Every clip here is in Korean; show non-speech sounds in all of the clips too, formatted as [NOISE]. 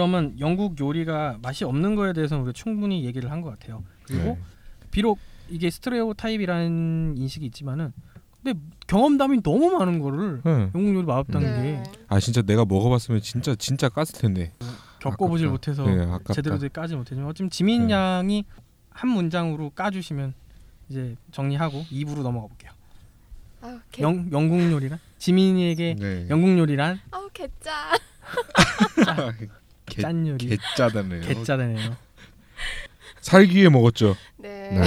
그러면 영국 요리가 맛이 없는 거에 대해서는 우리가 충분히 얘기를 한 것 같아요. 그리고 네. 비록 이게 스트레오 타입이라는 인식이 있지만은 근데 경험담이 너무 많은 거를 응. 영국 요리 맛없다는 네. 게 아 진짜 내가 먹어봤으면 진짜 진짜 깠을 텐데. 겪어보질 아깝다. 못해서 네. 제대로 까지 못했지만 어쨌든 지민 네. 양이 한 문장으로 까주시면 이제 정리하고 2부로 넘어가 볼게요. 아우 개. 영, 영국 요리란 지민이에게 네. 영국 요리란 아우 개짜. [LAUGHS] 개- 짠 요리 개짜다네요. 개짜다네요. [LAUGHS] 살기 위해 먹었죠. 네. 네.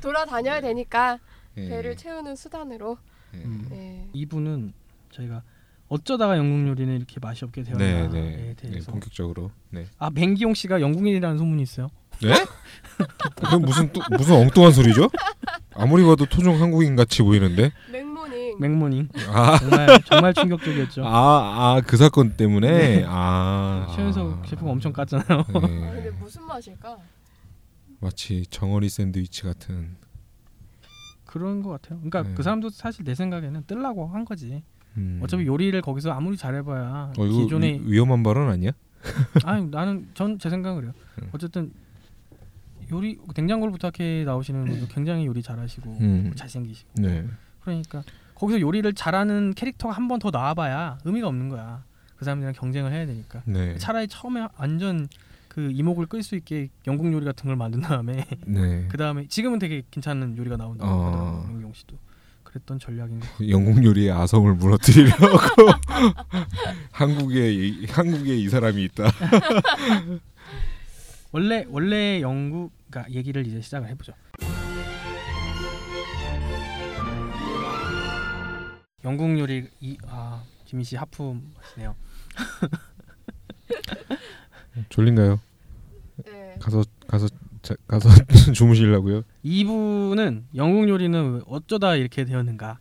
돌아다녀야 되니까 네. 배를 채우는 수단으로. 네. 음. 네. 2부는 저희가 어쩌다가 영국 요리는 이렇게 맛이 없게 네, 되었나에 네. 네, 대해서 본격적으로. 네. 아 맹기용 씨가 영국인이라는 소문이 있어요. 네? 그건 무슨 또, 무슨 엉뚱한 소리죠? 아무리 봐도 토종 한국인 같이 보이는데. 맥모닝. 맥모닝 아, 정말 정말 충격적이었죠. 아, 아, 그 사건 때문에. 네. 아. 최윤석 셰프가 엄청 깠잖아요. 아, 근데 네. 무슨 맛일까? 마치 정어리 샌드위치 같은. 그런 것 같아요. 그러니까 네. 그 사람도 사실 내 생각에는 뜰라고 한 거지. 음. 어차피 요리를 거기서 아무리 잘해봐야 어, 이거 기존에 위, 위험한 발언 아니야? [LAUGHS] 아니 나는 전 제 생각은 그래요. 음. 어쨌든 요리 냉장고를 부탁해 나오시는 분도 [LAUGHS] 굉장히 요리 잘하시고 음. 잘생기시고 네. 그러니까 거기서 요리를 잘하는 캐릭터가 한 번 더 나와봐야 의미가 없는 거야. 그 사람들이랑 경쟁을 해야 되니까. 네. 차라리 처음에 완전 그 이목을 끌 수 있게 영국 요리 같은 걸 만든 다음에 네. [LAUGHS] 그 다음에 지금은 되게 괜찮은 요리가 나온다고 어. 하더라고요. 씨도 그랬던 전략인 거. 영국 요리의 아성을 무너뜨리려고 [LAUGHS] 한국에 이- 한국에 이 사람이 있다. [LAUGHS] 원래 원래 영국 그러니까 얘기를 이제 시작을 해보죠. 영국 요리 이 아 김희 씨 하품하시네요. [LAUGHS] 졸린가요? 네. 가서 가서 자, 가서 [LAUGHS] 주무시려고요? 2부는 영국 요리는 어쩌다 이렇게 되었는가에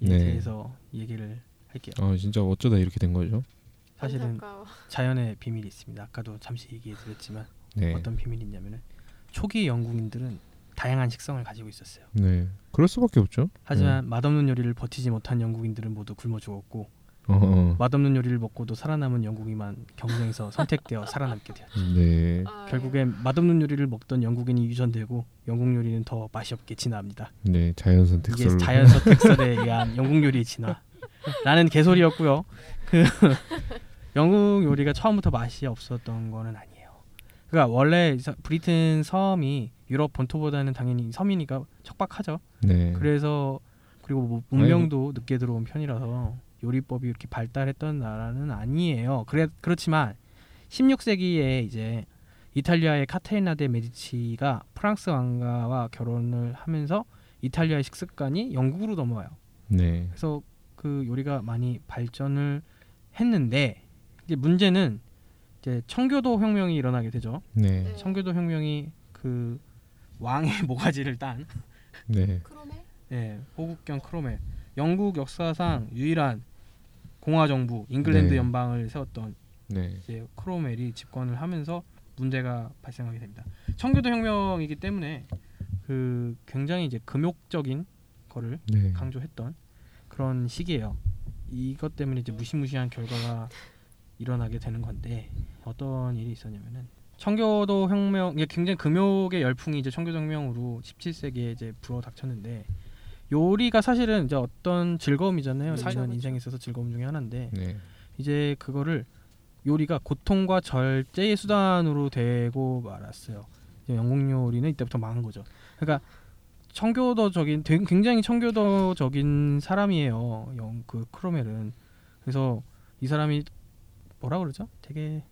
네. 대해서 얘기를 할게요. 어 진짜 어쩌다 이렇게 된 거죠? 사실은 안타까워. 자연의 비밀이 있습니다. 아까도 잠시 얘기해 드렸지만 네. 어떤 비밀이 있냐면은 초기 영국인들은 다양한 식성을 가지고 있었어요. 네. 그럴 수밖에 없죠. 하지만 맛없는 요리를 버티지 못한 영국인들은 모두 굶어 죽었고 어, 어. 맛없는 요리를 먹고도 살아남은 영국인만 경쟁에서 [LAUGHS] 선택되어 살아남게 되었죠. 네. 아, 결국엔 맛없는 요리를 먹던 영국인이 유전되고 영국 요리는 더 맛이 없게 진화합니다. 네. 자연 이게 선택설로. 자연 선택설에 의한 영국 요리의 진화 라는 개소리였고요. 그 [LAUGHS] 영국 요리가 처음부터 맛이 없었던 거는 아니에요. 그러니까 원래 브리튼 섬이 유럽 본토보다는 당연히 섬이니까 척박하죠. 네. 그래서 그리고 뭐 문명도 늦게 들어온 편이라서 요리법이 이렇게 발달했던 나라는 아니에요. 그래 그렇지만 16세기에 이제 이탈리아의 카테리나 데 메디치가 프랑스 왕가와 결혼을 하면서 이탈리아의 식습관이 영국으로 넘어와요. 네. 그래서 그 요리가 많이 발전을 했는데 이제 문제는 이제 청교도 혁명이 일어나게 되죠. 네. 네. 청교도 혁명이 그 왕의 [LAUGHS] 모가지를 딴 네. 크롬에? 예, 호국경 크로멜 영국 역사상 유일한 공화 정부 잉글랜드 네. 연방을 세웠던 네. 이제 크로멜이 집권을 하면서 문제가 발생하게 됩니다. 청교도 혁명이기 때문에 그 굉장히 이제 금욕적인 거를 네. 강조했던 그런 시기예요. 이것 때문에 이제 무시무시한 결과가 일어나게 되는 건데 어떤 일이 있었냐면은 청교도 혁명 이게 굉장히 금욕의 열풍이 이제 청교도 혁명으로 17세기에 이제 불어 닥쳤는데 요리가 사실은 이제 어떤 즐거움이잖아요. 그쵸, 사는. 인생에 있어서 즐거움 중에 하나인데 네. 이제 그거를 요리가 고통과 절제의 수단으로 되고 말았어요. 이제 영국 요리는 이때부터 망한 거죠. 그러니까 청교도적인 굉장히 청교도적인 사람이에요. 영 그 크로멜은 그래서 이 사람이 뭐라 그러죠? 되게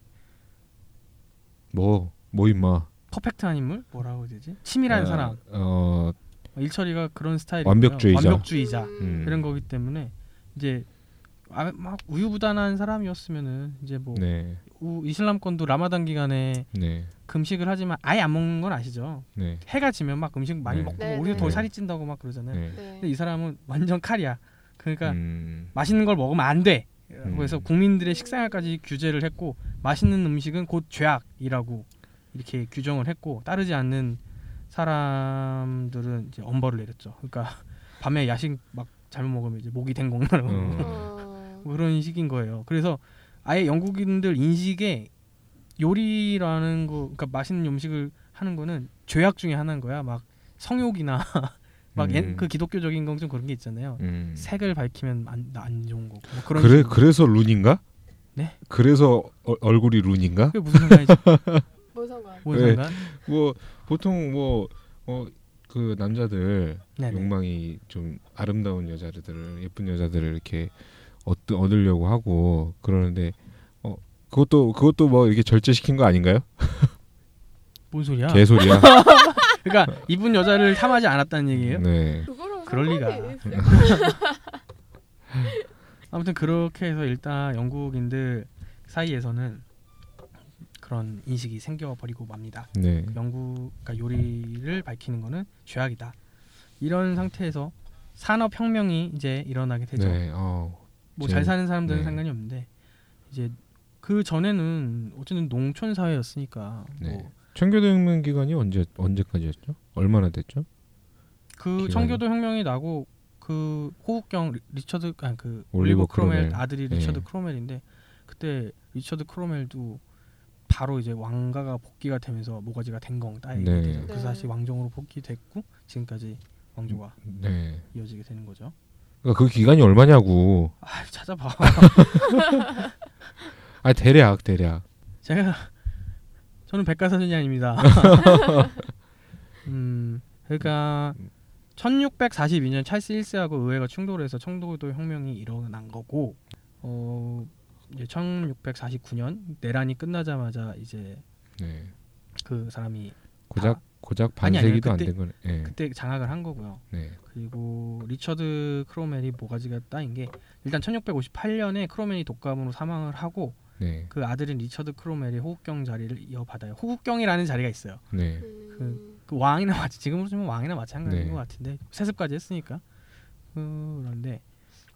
뭐, 뭐 임마. 퍼펙트한 인물? 뭐라고 해야 되지? 치밀한 아, 사람. 어, 일처리가 그런 스타일이에요. 완벽주의자. 완벽주의자. 음. 이런 거기 때문에 이제 아, 막 우유부단한 사람이었으면은 이제 뭐 네. 우, 이슬람권도 라마단 기간에 네. 금식을 하지만 아예 안 먹는 건 아시죠? 네. 해가 지면 막 음식 많이 네. 먹고 네, 오히려 네. 더 네. 살이 찐다고 막 그러잖아요. 네. 네. 근데 이 사람은 완전 칼이야. 그러니까 음. 맛있는 걸 먹으면 안 돼. 음. 그래서 국민들의 식생활까지 규제를 했고 맛있는 음식은 곧 죄악이라고 이렇게 규정을 했고 따르지 않는 사람들은 이제 엄벌을 내렸죠. 그러니까 [LAUGHS] 밤에 야식 막 잘못 먹으면 이제 목이 댕공 나고 음. 어. 뭐 [LAUGHS] 그런 식인 거예요. 그래서 아예 영국인들 인식에 요리라는 거, 그러니까 맛있는 음식을 하는 거는 죄악 중에 하나인 거야. 막 성욕이나 [LAUGHS] 막 음. 그 기독교적인 건 좀 그런 게 있잖아요. 음. 색을 밝히면 안, 안 좋은 거고. 뭐 그런 그래 식으로. 그래서 룬인가? 네? 그래서 어, 얼굴이 룬인가? 그게 무슨 상관이죠? 뭔 [LAUGHS] 상관? 뭔 왜? 상관? 뭐 보통 뭐 어 그 남자들 네네. 욕망이 좀 아름다운 여자들을 예쁜 여자들을 이렇게 얻, 얻으려고 하고 그러는데 어 그것도 그것도 뭐 이렇게 절제시킨 거 아닌가요? 뭔 소리야? 개소리야. [LAUGHS] 그러니까 이분 여자를 탐하지 않았다는 얘기예요? 네. 그럴 리가. [LAUGHS] 아무튼 그렇게 해서 일단 영국인들 사이에서는 그런 인식이 생겨버리고 맙니다. 네. 영국 그러니까 요리를 밝히는 거는 죄악이다. 이런 상태에서 산업 혁명이 이제 일어나게 되죠. 네. 어. 뭐 제- 잘 사는 사람들은 네. 상관이 없는데 이제 그 전에는 어쨌든 농촌 사회였으니까 네. 뭐 청교도 혁명 기간이 언제 언제까지였죠? 얼마나 됐죠? 그 기간이. 청교도 혁명이 나고 그 호국경 리- 리처드 아니 그 올리버 올리버 크로멜, 크로멜. 아들이 네. 리처드 크로멜인데 그때 리처드 크로멜도 바로 이제 왕가가 복귀가 되면서 모가지가 댕공 따이게 네. 그래서 네. 다시 왕정으로 복귀됐고 지금까지 왕조가 네. 이어지게 되는 거죠. 그러니까 그 기간이 얼마냐고. 아 찾아봐. [LAUGHS] 아 대략 대략. 제가 저는 백과사전이 아닙니다. [LAUGHS] 음, 그러니까 1642년 찰스 1세하고 의회가 충돌해서 청도도 혁명이 일어난 거고, 어 이제 1649년 내란이 끝나자마자 이제 네. 그 사람이 고작 고작. 반세기도 안 된 거네. 네. 그때 장악을 한 거고요. 네. 그리고 리처드 크로멜이 모가지가 따인 게 일단 1658년에 크로멜이 독감으로 사망을 하고 네. 그 아들인 리처드 크로멜이 호국경 자리를 이어받아요. 호국경이라는 자리가 있어요. 네. 음, 그 왕이나 마치 지금으로 치면 왕이나 마찬가지인 네. 것 같은데 세습까지 했으니까 그, 그런데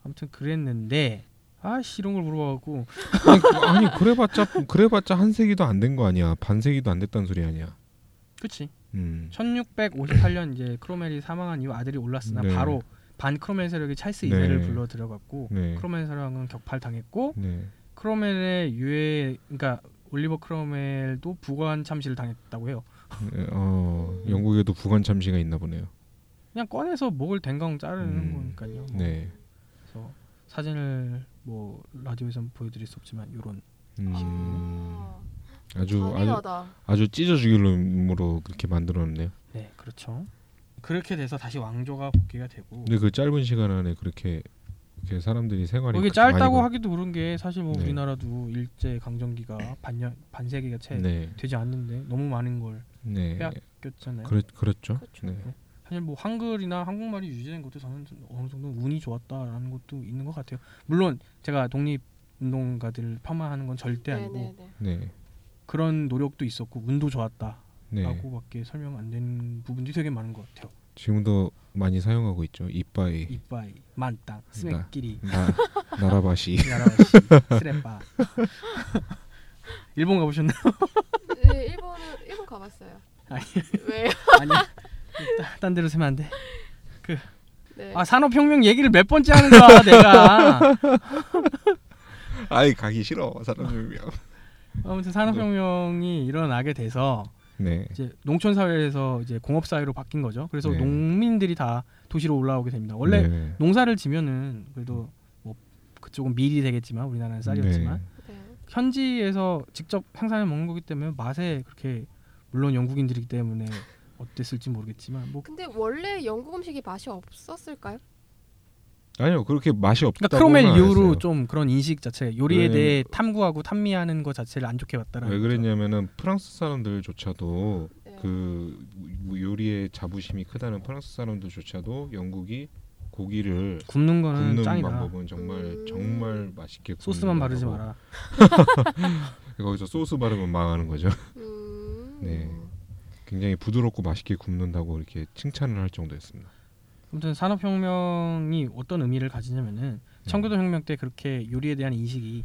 아무튼 그랬는데 아씨 이런 걸 물어봐갖고 아니, 아니 그래봤자 그래봤자 한 세기도 안 된 거 아니야. 반 세기도 안 됐다는 소리 아니야. 그치 음. 1658년 이제 크로멜이 사망한 이후 아들이 올랐으나 네. 바로 반 크로멜 세력이 찰스 네. 2세를 불러 들여갔고 네. 크로멜 세력은 격팔당했고 네. 크로멜의 유해 그러니까 올리버 크로멜도 부관 참시를 당했다고 해요. 네, 어 영국에도 부관 참시가 있나 보네요. 그냥 꺼내서 목을 댕강 자르는 음. 거니까요. 네. 그래서 사진을 뭐 라디오에선 보여드릴 수 없지만 이런 음. 아, 아주 아주 잔인하다. 아주 찢어 죽일 놈으로 그렇게 만들어놨네요. 네 그렇죠. 그렇게 돼서 다시 왕조가 복귀가 되고 근데 그 짧은 시간 안에 그렇게 이렇게 사람들이 생활이 이게 짧다고 바- 하기도 그런 게 사실 뭐 네. 우리나라도 일제 강점기가 반년 반세기가 채 네. 되지 않는데 너무 많은 걸 네. 빼앗- 꼈잖아요. 그렇 그렇죠. 그렇죠. 네. 사실 뭐 한글이나 한국말이 유지된 것도 저는 좀 어느 정도 운이 좋았다라는 것도 있는 것 같아요. 물론 제가 독립 운동가들을 폄하하는 건 절대 아니고. 네. 그런 노력도 있었고 운도 좋았다라고밖에 네. 설명 안 되는 부분들이 되게 많은 것 같아요. 지금도 많이 사용하고 있죠. 이빠이, 이빠이, 만땅, 스맥끼리, 나 나라바시. [LAUGHS] 나라바시, 스레빠. [LAUGHS] 일본 가보셨나요? 네, 일본은 일본 가봤어요. 아니. 왜요? 아니, 딴 데로 세면 안 돼. 네. 아 산업혁명 얘기를 몇 번째 하는 거야 내가. 아이 가기 싫어 사람들. 아무튼 산업혁명이 일어나게 돼서 네. 이제 농촌 사회에서 이제 공업 사회로 바뀐 거죠. 그래서 네. 농민들이 다 도시로 올라오게 됩니다. 원래 네. 농사를 지면은 그래도 뭐 그쪽은 밀이 되겠지만 우리나라는 쌀이었지만 네. 네. 현지에서 직접 생산해 먹는 거기 때문에 맛에 그렇게 물론 영국인들이기 때문에 어땠을지 모르겠지만 뭐 근데 원래 영국 음식이 맛이 없었을까요? 아니요 그렇게 맛이 없다고 그러니까 크로멜 이후로 좀 그런 인식 자체 요리에 왜- 대해 탐구하고 탐미하는 것 자체를 안 좋게 봤다라는 왜 거죠. 그랬냐면은 프랑스 사람들조차도 네. 그 요리에 자부심이 크다는 프랑스 사람들조차도 영국이 고기를 굽는 거는 굽는 짱이다. 방법은 정말 음. 정말 맛있게 소스만 바르지. 마라. [LAUGHS] 거기서 소스 바르면 망하는 거죠. 음. 네. 굉장히 부드럽고 맛있게 굽는다고 이렇게 칭찬을 할 정도였습니다. 아무튼 산업혁명이 어떤 의미를 가지냐면은 네. 청교도 혁명 때 그렇게 요리에 대한 인식이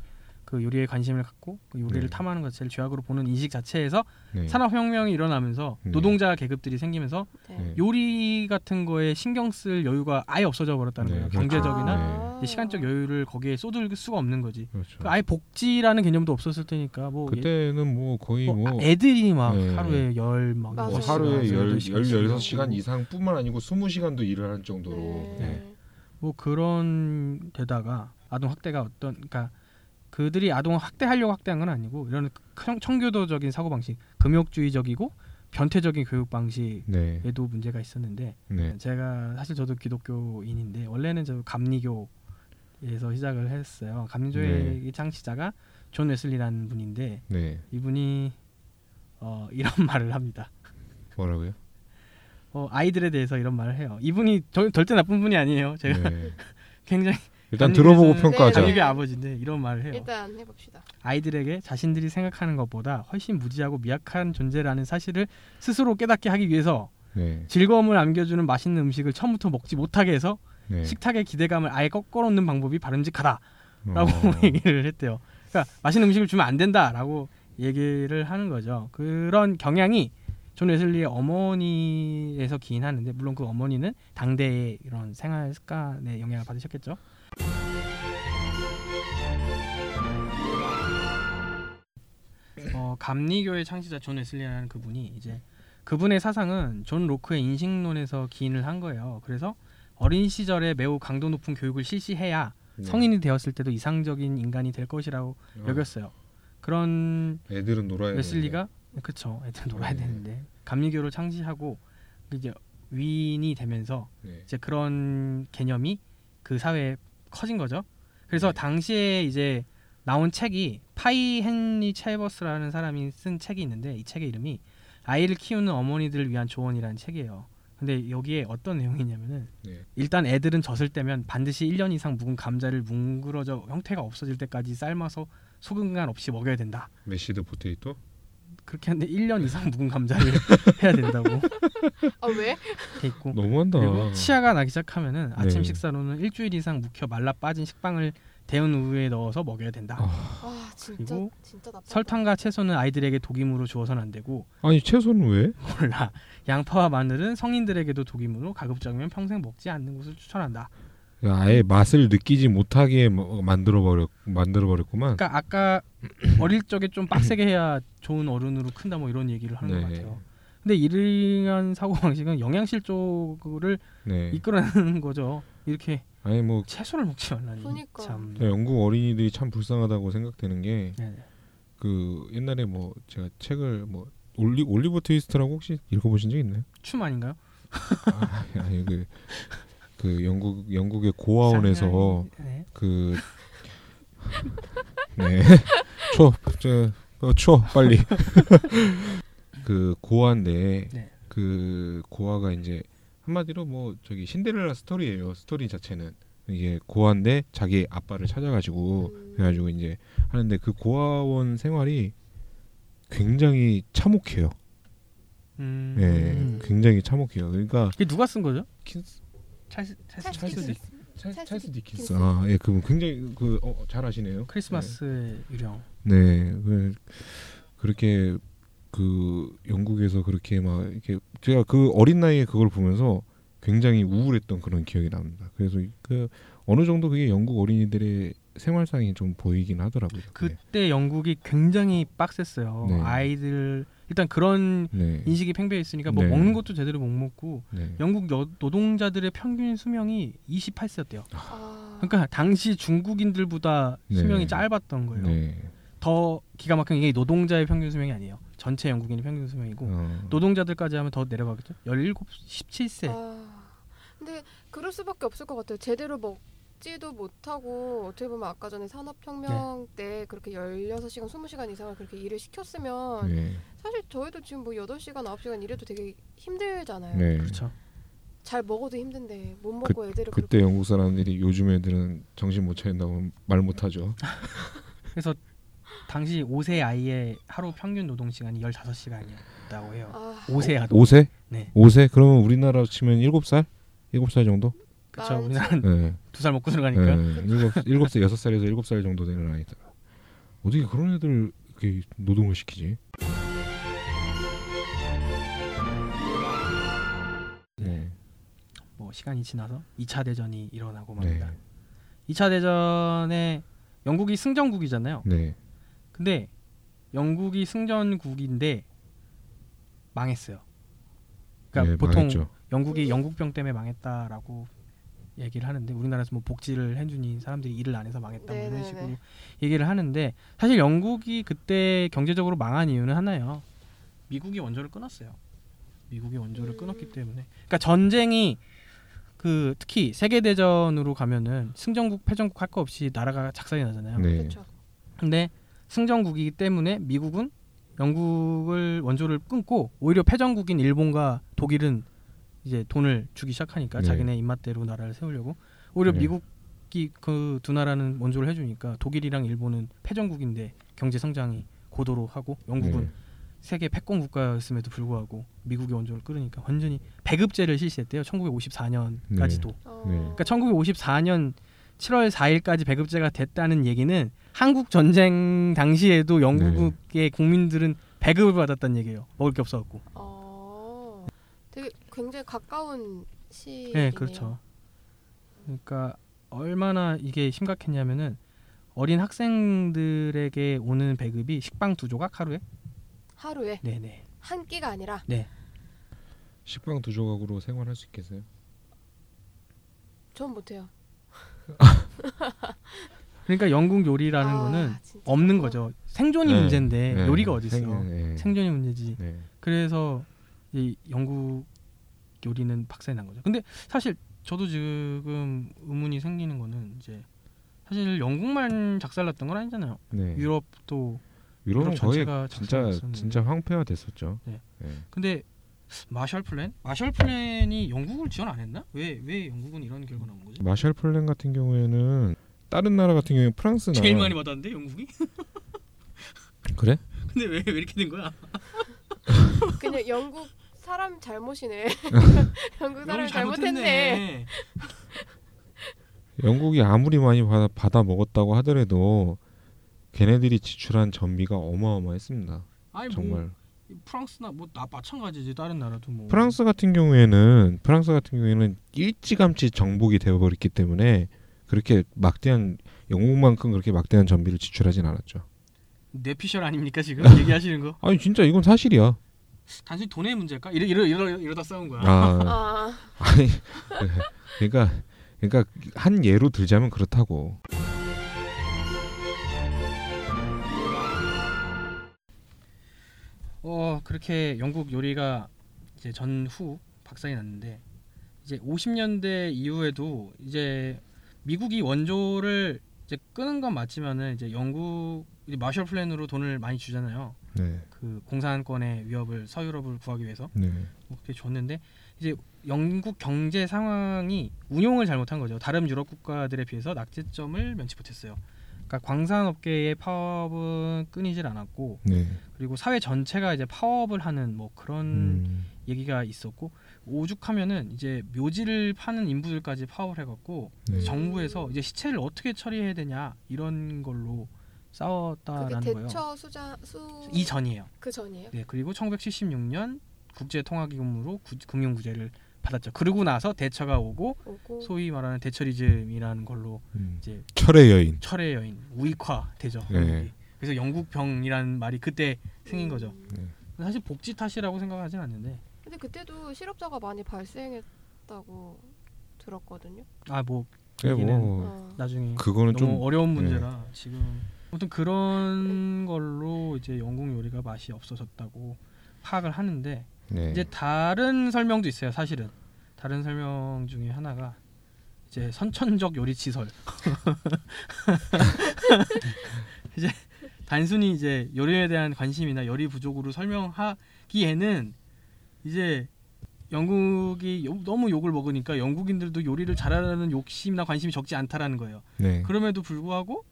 그 요리에 관심을 갖고 그 요리를 네. 탐하는 것 자체를 죄악으로 보는 인식 자체에서 네. 산업혁명이 일어나면서 네. 노동자 계급들이 생기면서 네. 네. 요리 같은 거에 신경 쓸 여유가 아예 없어져 버렸다는 네, 거예요. 그렇죠. 경제적이나 아. 시간적 여유를 거기에 쏟을 수가 없는 거지. 그렇죠. 그 아예 복지라는 개념도 없었을 테니까 뭐, 예- 그때는 뭐 거의 뭐 뭐, 애들이 막 네. 하루에 열막. 뭐. 하루에 열, 열 16시간 이상뿐만 아니고 20시간도 일을 할 정도로 네. 뭐 그런 데다가 아동 학대가 어떤 그러니까 그들이 아동 학대하려고 학대한 건 아니고 이런 청- 청교도적인 사고 방식, 금욕주의적이고 변태적인 교육 방식에도 네. 문제가 있었는데 네. 제가 사실 저도 기독교인인데 원래는 저 감리교에서 시작을 했어요. 감리교의 창시자가 존 웨슬리라는 분인데 네. 이분이 어, 이런 [LAUGHS] 말을 합니다. 뭐라고요? 어, 아이들에 대해서 이런 말을 해요. 이분이 절, 절대 나쁜 분이 아니에요. 제가 네. [LAUGHS] 굉장히 일단 들어보고 네, 평가하자. 감리교 아버지인데 이런 말을 해요. 일단 해봅시다. 아이들에게 자신들이 생각하는 것보다 훨씬 무지하고 미약한 존재라는 사실을 스스로 깨닫게 하기 위해서 네. 즐거움을 안겨주는 맛있는 음식을 처음부터 먹지 못하게 해서 네. 식탁의 기대감을 아예 꺾어놓는 방법이 바람직하다라고 어. [LAUGHS] 얘기를 했대요. 그러니까 맛있는 음식을 주면 안 된다라고 얘기를 하는 거죠. 그런 경향이 존 웨슬리의 어머니에서 기인하는데 물론 그 어머니는 당대의 이런 생활 습관에 영향을 받으셨겠죠. 어, 감리교의 창시자 존 웨슬리라는 그분이 이제 그분의 사상은 존 로크의 인식론에서 기인을 한 거예요. 그래서 어린 시절에 매우 강도 높은 교육을 실시해야 네. 성인이 되었을 때도 이상적인 인간이 될 것이라고 어. 여겼어요. 그런 애들은 놀아야 웨슬리가 그쵸 애들 놀아야 네. 되는데 감리교를 창시하고 이제 위인이 되면서 네. 이제 그런 개념이 그 사회에 커진 거죠. 그래서 네. 당시에 이제 나온 책이 파이 헨리 첼버스라는 사람이 쓴 책이 있는데 이 책의 이름이 아이를 키우는 어머니들을 위한 조언이라는 책이에요. 근데 여기에 어떤 내용이냐면은 네. 일단 애들은 젖을 때면 반드시 1년 이상 묵은 감자를 뭉그러져 형태가 없어질 때까지 삶아서 소금간 없이 먹여야 된다. mashed potato? 그렇게 하는데 1년 이상 묵은 감자를 [LAUGHS] 해야 된다고 아 왜? 돼 있고 너무한다. 그리고 치아가 나기 시작하면은 아침 네. 식사로는 일주일 이상 묵혀 말라 빠진 식빵을 데운 우유에 넣어서 먹여야 된다. 아, 아 진짜 그리고 진짜. 설탕과 채소는 아이들에게 독이므로 주어서는 안 되고 아니 채소는 왜? 몰라 양파와 마늘은 성인들에게도 독이므로 가급적이면 평생 먹지 않는 것을 추천한다. 야, 아예 맛을 느끼지 못하게 뭐- 만들어 버렸 만들어 버렸구만. 그러니까 아까 [CLEARS THROAT] 어릴 적에 좀 빡세게 해야 좋은 어른으로 큰다 뭐 이런 얘기를 하는 것 네. 같아요. 근데 이러한 사고 방식은 영양실조를 네. 이끌어내는 거죠. 이렇게 아니 뭐 채소를 먹지 말라니. 그러니까. 참. 저 영국 어린이들이 참 불쌍하다고 생각되는 게 그 네. 옛날에 뭐 제가 책을 뭐 올리 올리버 트위스트라고 혹시 읽어보신 적 있나요? 춤 아닌가요? [LAUGHS] 아, 아니 그, 그 영국 영국의 고아원에서 [LAUGHS] 네. 그 네. 그초저초 빨리 [LAUGHS] 그 고아인데 네. 그 고아가 이제 한마디로 뭐 저기 신데렐라 스토리예요. 스토리 자체는 이게 고아인데 자기 아빠를 찾아가지고 음. 그래가지고 이제 하는데 그 고아원 생활이 굉장히 참혹해요. 음. 예, 굉장히 참혹해요. 그러니까 이게 누가 쓴 거죠? 킨스 찰스 찰스 찰스 찰스 디킨스. 찰- 찰스 찰스 디킨스. 디킨스. 아, 예, 그분 굉장히 그 어, 잘 아시네요. 크리스마스의 유령. 네, 그, 그렇게 그 영국에서 그렇게 막 이렇게 제가 그 어린 나이에 그걸 보면서 굉장히 우울했던 그런 기억이 납니다. 그래서 그 어느 정도 그게 영국 어린이들의 생활상이 좀 보이긴 하더라고요. 그때 영국이 굉장히 빡셌어요. 네. 아이들 일단 그런 네, 인식이 팽배해 있으니까 뭐 네. 먹는 것도 제대로 못 먹고 네. 영국 여, 노동자들의 평균 수명이 28세였대요. 아. 그러니까 당시 중국인들보다 네. 수명이 짧았던 거예요. 네. 더 기가 막힌 게 노동자의 평균 수명이 아니에요. 전체 영국인의 평균 수명이고 어, 노동자들까지 하면 더 내려가겠죠. 17, 17세. 아. 근데 그럴 수밖에 없을 것 같아요. 제대로 먹 지도 못하고 어떻게 보면 아까 전에 산업혁명 네. 때 그렇게 16시간, 20시간 이상을 그렇게 일을 시켰으면 네, 사실 저희도 지금 뭐 8시간, 9시간 일해도 되게 힘들잖아요. 네. 그렇죠. 잘 먹어도 힘든데 못 먹고 애들을 그때 영국 사람들이 요즘 애들은 정신 못 차린다고 말 못하죠. [LAUGHS] 그래서 당시 5세 아이의 하루 평균 노동 시간이 15시간이었다고 해요. 아, 5세 아동. 5세? 네. 5세? 그러면 우리나라 치면 7살? 7살 정도? 그렇죠. 우리나라는 네. 두살 먹고 들어가니까. 네, 일곱 일곱 살 여섯 살에서 일곱 살 정도 되는 아이들 어떻게 그런 애들 이렇게 노동을 시키지? 네, 뭐 시간이 지나서 2차 대전이 일어나고 네, 맙니다. 2차 대전에 영국이 승전국이잖아요. 네. 근데 영국이 승전국인데 망했어요. 그러니까 네, 보통 망했죠. 영국이 영국병 때문에 망했다라고 얘기를 하는데 우리나라에서 뭐 복지를 해주니 사람들이 일을 안 해서 망했다 뭐 이런. 식으로 얘기를 하는데 사실 영국이 그때 경제적으로 망한 이유는 하나예요. 미국이 원조를 끊었어요. 미국이 원조를 음. 끊었기 때문에 그러니까 전쟁이 그 특히 세계 대전으로 가면은 승전국 패전국 할 거 없이 나라가 작살이 나잖아요. 네. 그렇죠. 근데 승전국이기 때문에 미국은 영국을 원조를 끊고 오히려 패전국인 일본과 독일은 이제 돈을 주기 시작하니까 네. 자기네 입맛대로 나라를 세우려고 오히려 네. 미국이 그 두 나라는 원조를 해주니까 독일이랑 일본은 패전국인데 경제 성장이 고도로 하고 영국은 네. 세계 패권 국가였음에도 불구하고 미국의 원조를 끌으니까 완전히 배급제를 실시했대요. 1954년까지도. 어, 네. 그러니까 1954년 7월 4일까지 배급제가 됐다는 얘기는 한국 전쟁 당시에도 영국의 국민들은 배급을 받았다는 얘기예요. 먹을 게 없어갖고. 굉장히 가까운 시. 네, 그렇죠. 그러니까 얼마나 이게 심각했냐면은 어린 학생들에게 오는 배급이 식빵 두 조각 하루에. 하루에 네네. 한 끼가 아니라 식빵 두 조각으로 생활할 수 있겠어요? 전 못해요. [LAUGHS] 그러니까 영국 요리라는 아, 거는 진짜. 없는 거죠. 생존이 네. 문제인데 네. 요리가 어디 있어? 생- 네. 생존이 문제지. 네. 그래서 이 영국 요리는 박살이 난 거죠. 근데 사실 저도 지금 의문이 생기는 거는 이제 사실 영국만 작살났던 건 아니잖아요. 네. 유럽도 유럽은 유럽 거의 전체가 진짜. 진짜 황폐화 됐었죠. 네. 네. 근데 마셜 플랜? 마셜 플랜이 영국을 지원 안 했나? 왜 왜 영국은 이런 결과 나온 거지? 마샬 플랜 같은 경우에는 다른 나라 같은 경우에 프랑스나 제일 많이 받았는데 영국이? 그래? 근데 왜, 왜 이렇게 된 거야? 그냥 영국 사람 잘못이네. [LAUGHS] 영국 사람 잘못했네. 영국이 아무리 많이 받아, 받아 먹었다고 하더라도 걔네들이 지출한 전비가 어마어마했습니다. 아니 뭐 정말 프랑스나 뭐 나 마찬가지지 다른 나라도 뭐 프랑스 같은 경우에는 프랑스 같은 경우에는 일찌감치 정복이 되어버렸기 때문에 그렇게 막대한 영국만큼 그렇게 막대한 전비를 지출하진 않았죠. 뇌피셜 아닙니까 지금 얘기하시는 거? [LAUGHS] 아니 진짜 이건 사실이야. 단순히 돈의 문제일까? 이러 이러 이러 이러다 싸운 거야. 아 [LAUGHS] 아, [LAUGHS] 아니 그러니까 그러니까 한 예로 들자면 그렇다고. 어 그렇게 영국 요리가 이제 전후 박살이 났는데 이제 50년대 이후에도 이제 미국이 원조를 이제 끄는 건 맞지만은 이제 영국 마셜 플랜으로 돈을 많이 주잖아요. 네, 그 공산권의 위협을 서유럽을 구하기 위해서 네, 뭐 그렇게 줬는데 이제 영국 경제 상황이 운용을 잘못한 거죠. 다른 유럽 국가들에 비해서 낙제점을 면치 못했어요. 그러니까 광산업계의 파업은 끊이질 않았고 네. 그리고 사회 전체가 이제 파업을 하는 뭐 그런 음, 얘기가 있었고 오죽하면은 이제 묘지를 파는 인부들까지 파업을 해갖고 네. 정부에서 이제 시체를 어떻게 처리해야 되냐 이런 걸로 싸웠다라는 거예요. 대처 수자 수 이전이에요. 그 전이에요. 네 그리고 1976년 국제 통화 기금으로 구- 금융 구제를 받았죠. 그러고 나서 대처가 오고 오고 소위 말하는 대처리즘이라는 걸로 음. 이제 철의 여인. 철의 여인 우익화 되죠. 네. 그래서 영국병이라는 말이 그때 생긴 거죠. 음. 네. 사실 복지 탓이라고 생각하진 않는데 근데 그때도 실업자가 많이 발생했다고 들었거든요. 아뭐 네, 얘기는 뭐 어. 나중에 그거는 너무 좀 어려운 문제라 지금 아무튼 그런 걸로 이제 영국 요리가 맛이 없어졌다고 파악을 하는데 네. 이제 다른 설명도 있어요 사실은 다른 설명 중에 하나가 이제 선천적 요리 치설 [LAUGHS] 이제 단순히 이제 요리에 대한 관심이나 요리 부족으로 설명하기에는 이제 영국이 요- 너무 욕을 먹으니까 영국인들도 요리를 잘하는 욕심이나 관심이 적지 않다라는 거예요. 네. 그럼에도 불구하고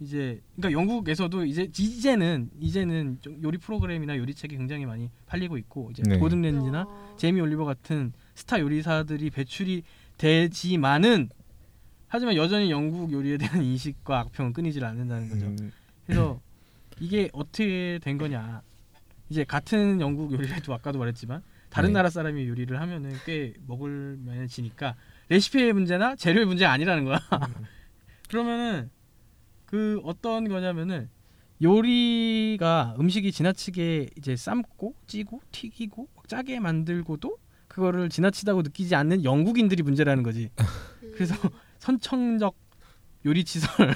이제 그러니까 영국에서도 이제 이제는 이제는 좀 요리 프로그램이나 요리책이 굉장히 많이 팔리고 있고 이제 네. 고든 렌지나 어. 제이미 올리버 같은 스타 요리사들이 배출이 되지만은 하지만 여전히 영국 요리에 대한 [LAUGHS] 인식과 악평은 끊이질 않는다는 거죠. 음, 그래서 이게 어떻게 된 거냐? 이제 같은 영국 요리를 해도 [LAUGHS] 아까도 말했지만 다른 네. 나라 사람이 요리를 하면은 꽤 먹을 만해지니까 레시피의 문제나 재료의 문제가 아니라는 거야. [LAUGHS] 그러면은 그 어떤 거냐면은 요리가 음식이 지나치게 이제 삶고 찌고 튀기고 막 짜게 만들고도 그거를 지나치다고 느끼지 않는 영국인들이 문제라는 거지. 그래서 [LAUGHS] 선천적 요리 치설. [LAUGHS]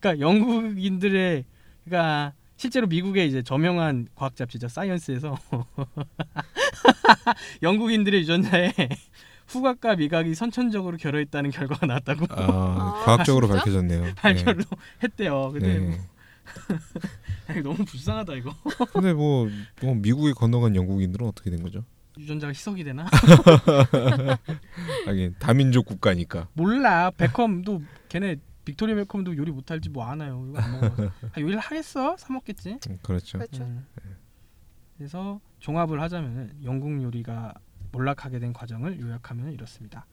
그러니까 영국인들의 그러니까 실제로 미국의 이제 저명한 과학 잡지죠 사이언스에서 [LAUGHS] 영국인들의 유전자에 후각과 미각이 선천적으로 결여 있다는 결과가 나왔다고 아, 아, 과학적으로 진짜? 밝혀졌네요. 발표를 했대요. 근데 네. 뭐, [LAUGHS] 너무 불쌍하다 이거. 근데 뭐, 뭐 미국에 건너간 영국인들은 어떻게 된 거죠? 유전자가 희석이 되나? [LAUGHS] 하긴 다민족 국가니까. 몰라. 베컴도 걔네 빅토리아 베컴도 요리 못할지 뭐 아나요. 이거 안 먹어. 아, 요리를 하겠어? 사 먹겠지. 음, 그렇죠. 그렇죠. 음. 그래서 종합을 하자면 영국 요리가 몰락하게 된 과정을 요약하면 이렇습니다.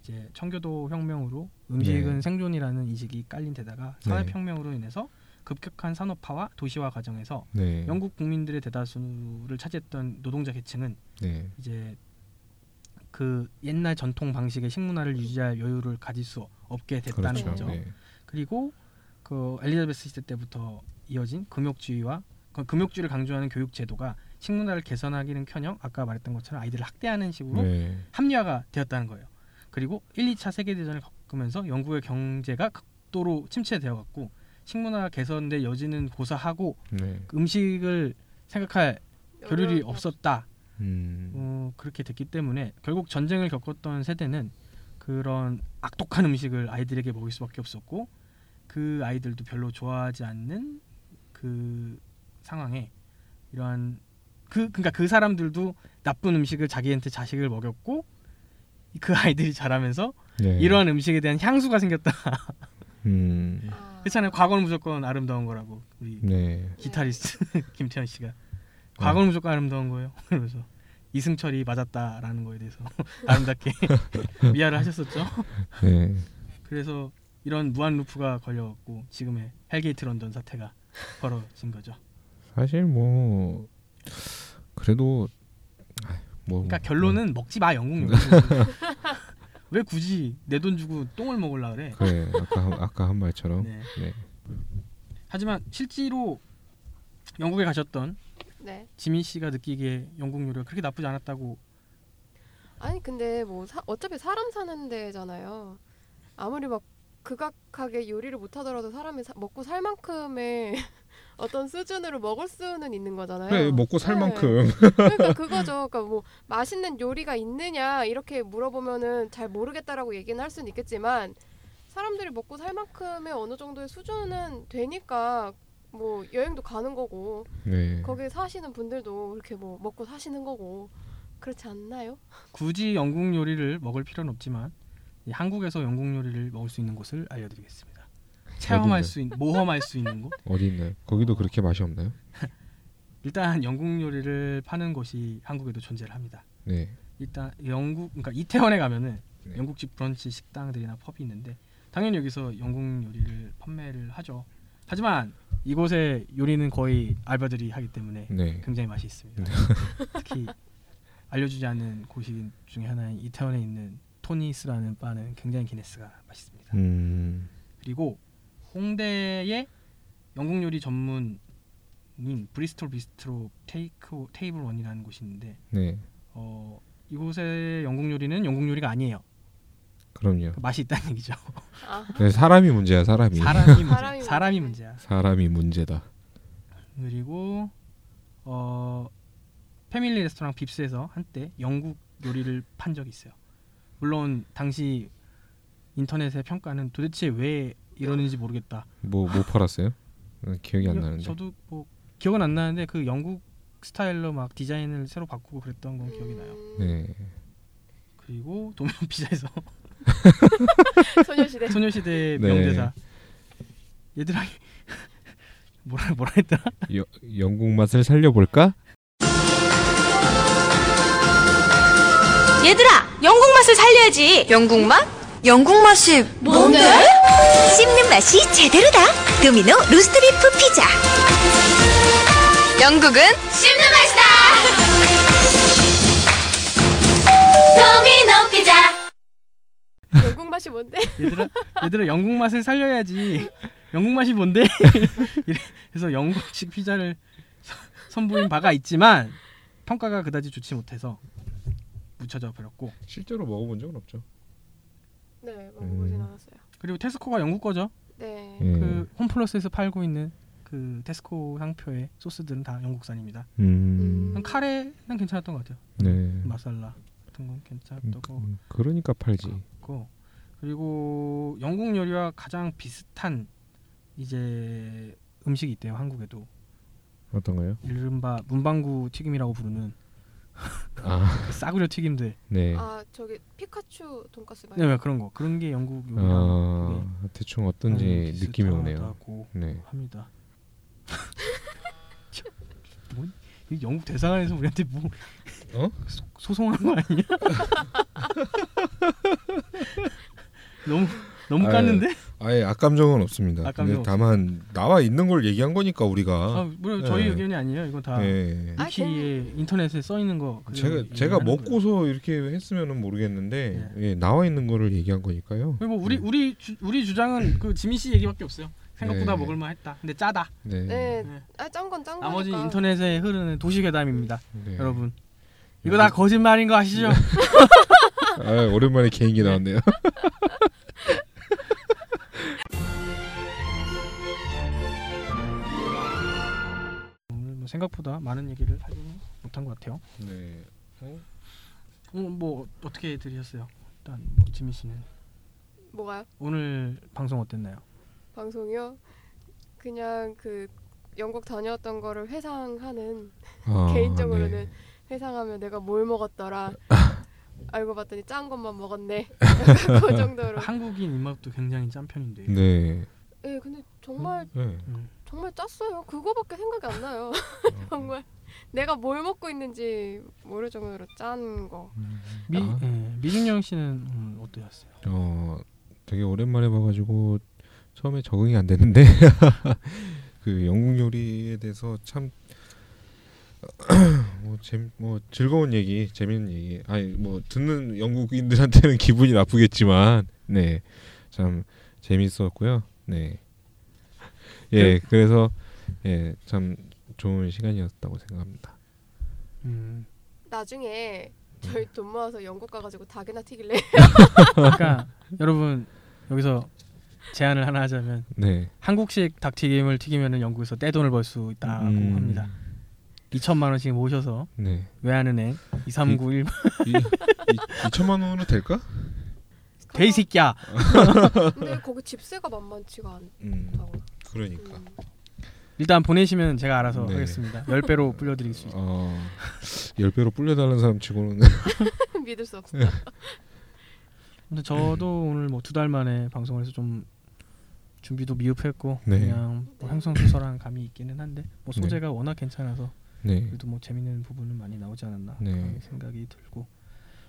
이제 청교도 혁명으로 음식은 네. 생존이라는 인식이 깔린 데다가 네. 산업 혁명으로 인해서 급격한 산업화와 도시화 과정에서 네. 영국 국민들의 대다수를 차지했던 노동자 계층은 네. 이제 그 옛날 전통 방식의 식문화를 유지할 여유를 가질 수 없게 됐다는 그렇죠. 거죠. 네. 그리고 그 엘리자베스 시대 때부터 이어진 금욕주의와 그 금욕주의를 강조하는 교육 제도가 식문화를 개선하기는커녕 아까 말했던 것처럼 아이들을 학대하는 식으로 네. 합리화가 되었다는 거예요. 그리고 1, 2차 세계 대전을 겪으면서 영국의 경제가 극도로 침체되어 갔고 식문화 개선의 여지는 고사하고 네. 그 음식을 생각할 교류이 없었다. 음. 어, 그렇게 됐기 때문에 결국 전쟁을 겪었던 세대는 그런 악독한 음식을 아이들에게 먹일 수밖에 없었고 그 아이들도 별로 좋아하지 않는 그 상황에 이러한 그 그러니까 그 사람들도 나쁜 음식을 자기한테 자식을 먹였고 그 아이들이 자라면서 네. 이러한 음식에 대한 향수가 생겼다. 음. 아, 그렇잖아요. 과거는 무조건 아름다운 거라고 우리 네. 기타리스트 [LAUGHS] 김태현 씨가 과거는 무조건 아름다운 거예요. [LAUGHS] 그래서 이승철이 맞았다라는 거에 대해서 [LAUGHS] 아름답게 미화를 하셨었죠. 네. 그래서 이런 무한 루프가 걸려갖고 지금의 헬게이트 런던 사태가 벌어진 거죠. 사실 뭐 그래도 아이, 뭐 그러니까 결론은 먹지 마 영국 [LAUGHS] 요리. 왜 굳이 내 돈 주고 똥을 먹으려 그래? 그래 아까 한- 아까 한 말처럼 네. 네. 하지만 실제로 영국에 가셨던 네. 지민 씨가 느끼기에 영국 요리가 그렇게 나쁘지 않았다고 아니 근데 뭐 사, 어차피 사람 사는 데잖아요. 아무리 막 극악하게 요리를 못하더라도 사람이 사, 먹고 살 만큼의 어떤 수준으로 먹을 수는 있는 거잖아요. 그래 먹고 살 네. 만큼 그러니까 [LAUGHS] 그거죠. 그러니까 뭐 맛있는 요리가 있느냐 이렇게 물어보면은 잘 모르겠다라고 얘기는 할 수는 있겠지만 사람들이 먹고 살 만큼의 어느 정도의 수준은 되니까 뭐 여행도 가는 거고 네. 거기 사시는 분들도 이렇게 뭐 먹고 사시는 거고 그렇지 않나요? 굳이 영국 요리를 먹을 필요는 없지만 이 한국에서 영국 요리를 먹을 수 있는 곳을 알려드리겠습니다. 체험할? 수 있는 모험할 수 있는 곳. 어디 있나요? 거기도 그렇게 맛이 없나요? [LAUGHS] 일단 영국 요리를 파는 곳이 한국에도 존재를 합니다. 네. 일단 영국 그러니까 이태원에 가면은 네. 영국식 브런치 식당들이나 펍이 있는데 당연히 여기서 영국 요리를 판매를 하죠. 하지만 이곳의 요리는 거의 알바들이 하기 때문에 네. 굉장히 맛이 있습니다. [LAUGHS] 특히 알려주지 않는 곳이 중에 하나인 이태원에 있는 토니스라는 바는 굉장히 기네스가 맛있습니다. 음. 그리고 홍대에 영국 요리 전문인 브리스톨 비스트로 테이크 테이블 원이라는 곳이 있는데 네. 어, 이곳의 영국 요리는 영국 요리가 아니에요. 그럼요. 그 맛이 있다는 얘기죠. 아, 네, 사람이 문제야 사람이. 사람이 문제. 사람이 사람이 문제. 문제야. 사람이 문제다. 그리고 어 패밀리 레스토랑 빕스에서 한때 영국 요리를 판 적이 있어요. 물론 당시 인터넷의 평가는 도대체 왜 이러는지 모르겠다. 뭐뭐 팔았어요? 어, 기억이 안 나는데. 저도 뭐 기억은 안 나는데 그 영국 스타일로 막 디자인을 새로 바꾸고 그랬던 건 기억이 나요. 음, 네. 그리고 도면 [LAUGHS] 피자에서 소녀시대. 소녀시대 네. 명대사 얘들아 [LAUGHS] 뭐라 뭐라 했더라? 여, 영국 맛을 살려볼까? 얘들아, 영국 맛을 살려야지. 영국 맛? 영국 맛이 뭔데? 씹는 맛이 제대로다. 도미노 로스트비프 피자. 영국은 씹는 맛이다. 도미노 피자. 영국 맛이 뭔데? 얘들아 얘들아 영국 맛을 살려야지. 영국 맛이 뭔데? [LAUGHS] 그래서 영국식 피자를 서- 선보인 바가 있지만 평가가 그다지 좋지 못해서 묻혀져 버렸고 실제로 먹어본 적은 없죠. 네 먹어보진 음. 않았어요. 그리고 테스코가 영국 거죠. 네. 예. 그 홈플러스에서 팔고 있는 그 테스코 상표의 소스들은 다 영국산입니다. 음. 음. 카레는 괜찮았던 것 같아요. 네. 마살라 같은 건 괜찮았던 거 음, 그러니까 팔지. 같고 그리고 영국 요리와 가장 비슷한 이제 음식이 있대요 한국에도 어떤가요? 이른바 문방구 튀김이라고 부르는 아, 그 싸구려 튀김들 네. 아 저기 피카츄 돈까스 네 말고. 그런 거 그런 게 영국 요리랑 아, 대충 어떤지 네, 느낌이 오네요. 네. 합니다. [LAUGHS] 뭐, 이 영국 대사관에서 우리한테 뭐 어? 소, 소송한 거 아니야? [LAUGHS] [LAUGHS] 너무 너무 깠는데? 아예 악감정은 없습니다. 악감정 근데 다만 나와 있는 걸 얘기한 거니까 우리가. 아, 물론 저희 네. 의견이 아니에요. 이건 다 예. 아, 위키에 인터넷에 써 있는 거. 제가 제가 얘기하는 거예요. 먹고서 이렇게 했으면은 모르겠는데 네. 예, 나와 있는 거를 얘기한 거니까요. 그리고 뭐 우리 네. 우리 주, 우리 주장은 [LAUGHS] 그 지민 씨 얘기밖에 없어요. 생각보다 네. 먹을만 했다. 근데 짜다. 네. 네. 네. 아짠 건짠 거니까. 나머지 인터넷에 흐르는 도시괴담입니다. 네. 여러분. 이거 다 거짓말인 거 아시죠? [LAUGHS] 아, 오랜만에 개인기 나왔네요. [LAUGHS] 생각보다 많은 얘기를 하지는 못한 것 같아요. 네. 어? 오늘 뭐 어떻게 들으셨어요? 일단 뭐 지민 씨는 뭐가요? 오늘 방송 어땠나요? 방송이요? 그냥 그 영국 다녀왔던 거를 회상하는 아, [LAUGHS] 개인적으로는 네. 회상하면 내가 뭘 먹었더라. [LAUGHS] 알고 봤더니 짠 것만 먹었네. [LAUGHS] 그 정도로. 한국인 입맛도 굉장히 짠 편인데. 네. 예, 근데 정말 네. 음. 정말 짰어요. 그거밖에 생각이 안 나요. [LAUGHS] 정말 내가 뭘 먹고 있는지 모를 정도로 짠 거. 미 아. 예, 미중영 씨는 음, 어떠셨어요? 어, 되게 오랜만에 봐가지고 처음에 적응이 안 됐는데 [LAUGHS] 그 영국 요리에 대해서 참 [CLEARS THROAT] 뭐, 재, 뭐 즐거운 얘기, 재밌는 얘기. 아니 뭐 듣는 영국인들한테는 [LAUGHS] 기분이 나쁘겠지만, 네, 참 재밌었고요. 네, 예, 그래서 예, 참 좋은 시간이었다고 생각합니다. 음, 나중에 저희 돈 모아서 영국 가가지고 닭이나 튀길래. 그러니까 여러분 여기서 제안을 하나 하자면 네, 한국식 닭튀김을 튀기면은 영국에서 떼돈을 벌 수 있다고 음, 합니다. 2천만 원씩 모셔서 네, 외환은행 2391 이, 이, 2천만 원은 될까? 돼이 새끼야. 근데 거기 집세가 만만치가 음, 않다고. 그러니까. 음. 일단 보내시면 제가 알아서 네. 하겠습니다. 10배로 불려 드릴 수 있어요. 어, 열 배로 불려 달라는 사람 치고는 [LAUGHS] 믿을 수 없어. 근데 저도 오늘 뭐 두 달 만에 방송을 해서 좀 준비도 미흡했고 네. 그냥 뭐 횡성수설한 감이 있기는 한데 뭐 네. 소재가 워낙 괜찮아서 네, 그래도 뭐 재밌는 부분은 많이 나오지 않았나 네. 그런 생각이 들고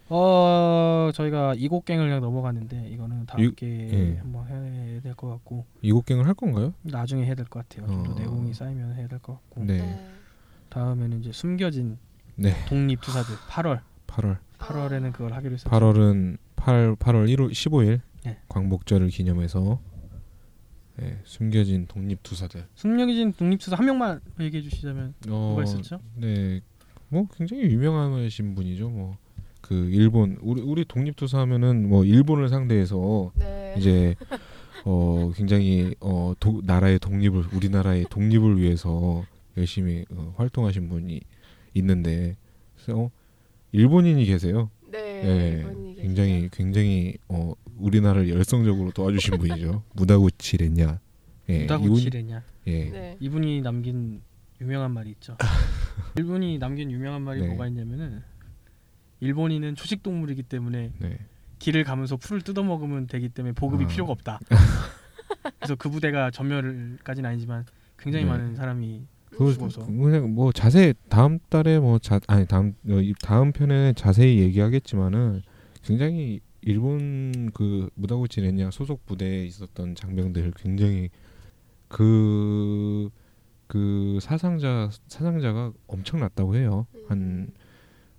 어 저희가 이곡갱을 그냥 넘어갔는데 이거는 다음 이- 기회에 예. 한번 해야 될 것 같고 이곡갱을 할 건가요? 나중에 해야 될 것 같아요. 좀더 어. 내공이 쌓이면 해야 될 것 같고 네, 네. 다음에는 이제 숨겨진 네, 독립 투사들 8월 8월. 8월에는 그걸 하기로 했었죠. 8월은 8 8월 1월 15일 네. 광복절을 기념해서 네, 숨겨진 독립 투사들. 숨겨진 독립 투사 한 명만 얘기해 주시자면 어, 누가 있었죠? 네, 뭐 굉장히 유명하신 분이죠. 뭐 그 일본 우리 우리 독립 투사하면은 뭐 일본을 상대해서 네. 이제 어 굉장히 어 도, 나라의 독립을 우리나라의 독립을 위해서 열심히 어, 활동하신 분이 있는데 그래서 어, 일본인이 계세요. 네. 예, 그런 얘기 굉장히 굉장히 어 우리나라를 열성적으로 도와주신 분이죠. [LAUGHS] 무다구치 렌냐. 예, 누다고 이분- 치레냐 예, 네. 이분이 남긴 유명한 말이 있죠. [LAUGHS] 일본이 남긴 유명한 말이 네. 뭐가 있냐면은 일본인은 초식 동물이기 때문에 네, 길을 가면서 풀을 뜯어 먹으면 되기 때문에 보급이 아. 필요가 없다. [LAUGHS] 그래서 그 부대가 전멸까지는 아니지만 굉장히 네. 많은 사람이 그 죽어서. 그냥 뭐 자세 다음 달에 뭐 자 아니 다음 어, 이 다음 편에 자세히 얘기하겠지만은 굉장히 일본 그 무다구치 렌냐 소속 부대에 있었던 장병들 굉장히 그그 사상자 사상자가 엄청났다고 해요. 한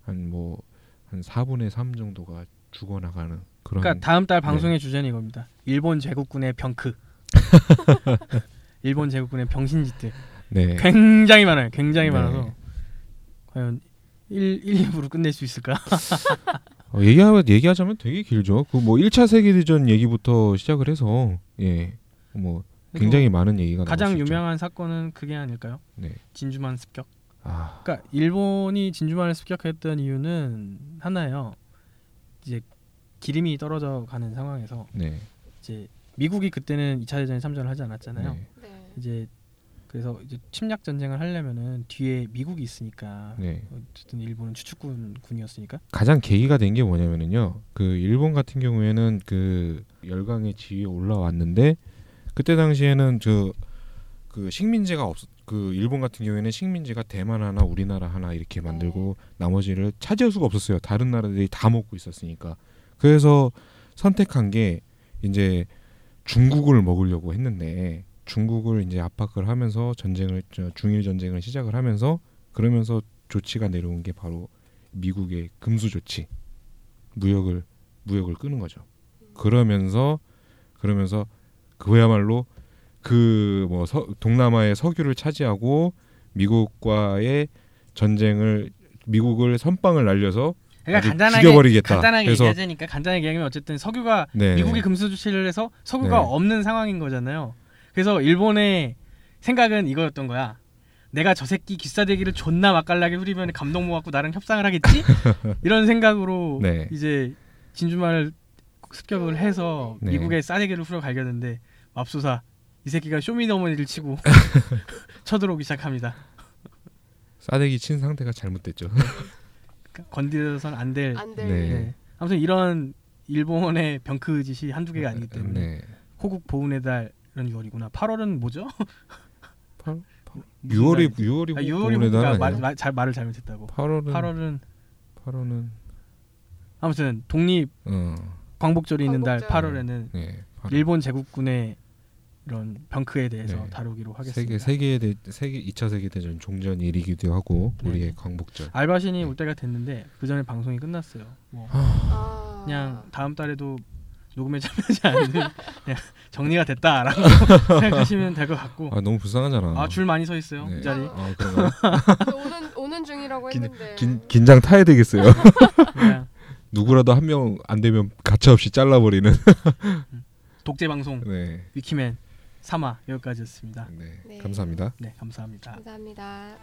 한 뭐 한 4분의 3 정도가 죽어나가는 그런 그러니까 다음 달 네. 방송의 주제는 이겁니다. 일본 제국군의 병크. [LAUGHS] 일본 제국군의 병신짓들 네. 굉장히 많아요. 굉장히 네. 많아서 과연 1, 1, 2부로 끝낼 수 있을까? [LAUGHS] 어, 얘기하 얘기하자면 되게 길죠. 그 뭐 1차 세계 대전 얘기부터 시작을 해서 예. 뭐 굉장히 많은 얘기가 가장. 유명한 사건은 그게 아닐까요? 네. 진주만 습격. 아, 그러니까 일본이 진주만을 습격했던 이유는 하나예요. 이제 기름이 떨어져 가는 상황에서 네. 이제 미국이 그때는 2차 대전에 참전을 하지 않았잖아요. 네. 네. 이제 그래서 이제 침략 전쟁을 하려면은 뒤에 미국이 있으니까 네. 어쨌든 일본은 추축군 군이었으니까 가장 계기가 된 게 뭐냐면은요. 그 일본 같은 경우에는 그 열강의 지위에 올라왔는데 그때 당시에는 저그 식민지가 없. 그 일본 같은 경우에는 식민지가 대만 하나 우리나라 하나 이렇게 만들고 나머지를 차지할 수가 없었어요. 다른 나라들이 다 먹고 있었으니까. 그래서 선택한 게 이제 중국을 먹으려고 했는데 중국을 이제 압박을 하면서 전쟁을 저 중일 전쟁을 시작을 하면서 그러면서 조치가 내려온 게 바로 미국의 금수 조치 무역을 무역을 끄는 거죠. 그러면서 그러면서 그야말로 그 뭐 동남아의 석유를 차지하고 미국과의 전쟁을 미국을 선빵을 날려서 그러니까 간단하게 죽여버리겠다. 간단하게 그래서- 얘기하자니까 간단하게 얘기하면 어쨌든 석유가 네. 미국이 금수 조치를 해서 석유가 네. 없는 상황인 거잖아요. 그래서 일본의 생각은 이거였던 거야. 내가 저 새끼 기싸대기를 존나 맛깔나게 후리면 감동 먹갖고 나랑 협상을 하겠지? [LAUGHS] 이런 생각으로 네. 이제 진주만을 습격을 해서 네. 미국의 싸대기를 후려 갈겼는데 맙소사 이 새끼가 쇼미더머니를 치고 [LAUGHS] [LAUGHS] 쳐들어오기 시작합니다. 싸대기 친 상태가 잘못됐죠. 그러니까 건드려선 안 될. 안 될. 네. 네. 아무튼 이런 일본의 병크 짓이 한두 개가 아니기 때문에 네. 호국 보훈의 달은 6월이구나. 8월은 뭐죠? 팔- 무슨 6월이 달이지? 6월이 아, 6월이 보훈의 달 말, 아니에요? 말, 말, 잘 말을 잘못했다고. 8월은 8월은 8월은 아무튼 독립 어. 광복절이 있는 달 광복절. 8월에는 네. 8월. 일본 제국군의 이런 병크에 대해서 네. 다루기로 하겠습니다. 세계 세계 대 세계 2차 세계 대전 종전 일이기도 하고 네. 우리의 광복절. 알바신이 올 때가 됐는데 그 전에 방송이 끝났어요. 뭐 아. 그냥 다음 달에도 녹음에 참여하지 않으면 [LAUGHS] 그냥 정리가 됐다라고 [LAUGHS] 생각하시면 될 것 같고 아 너무 불쌍하잖아. 아줄 많이 서 있어요 네. 이 자리 아 오는 오는 중이라고 긴- 했는데. 긴 긴장 타야 되겠어요. 그냥 [LAUGHS] 누구라도 한 명 안 되면 가차없이 잘라버리는. 독재 방송 네. 위키맨 3화 여기까지였습니다. 네, 네. 감사합니다. 네, 감사합니다. 감사합니다.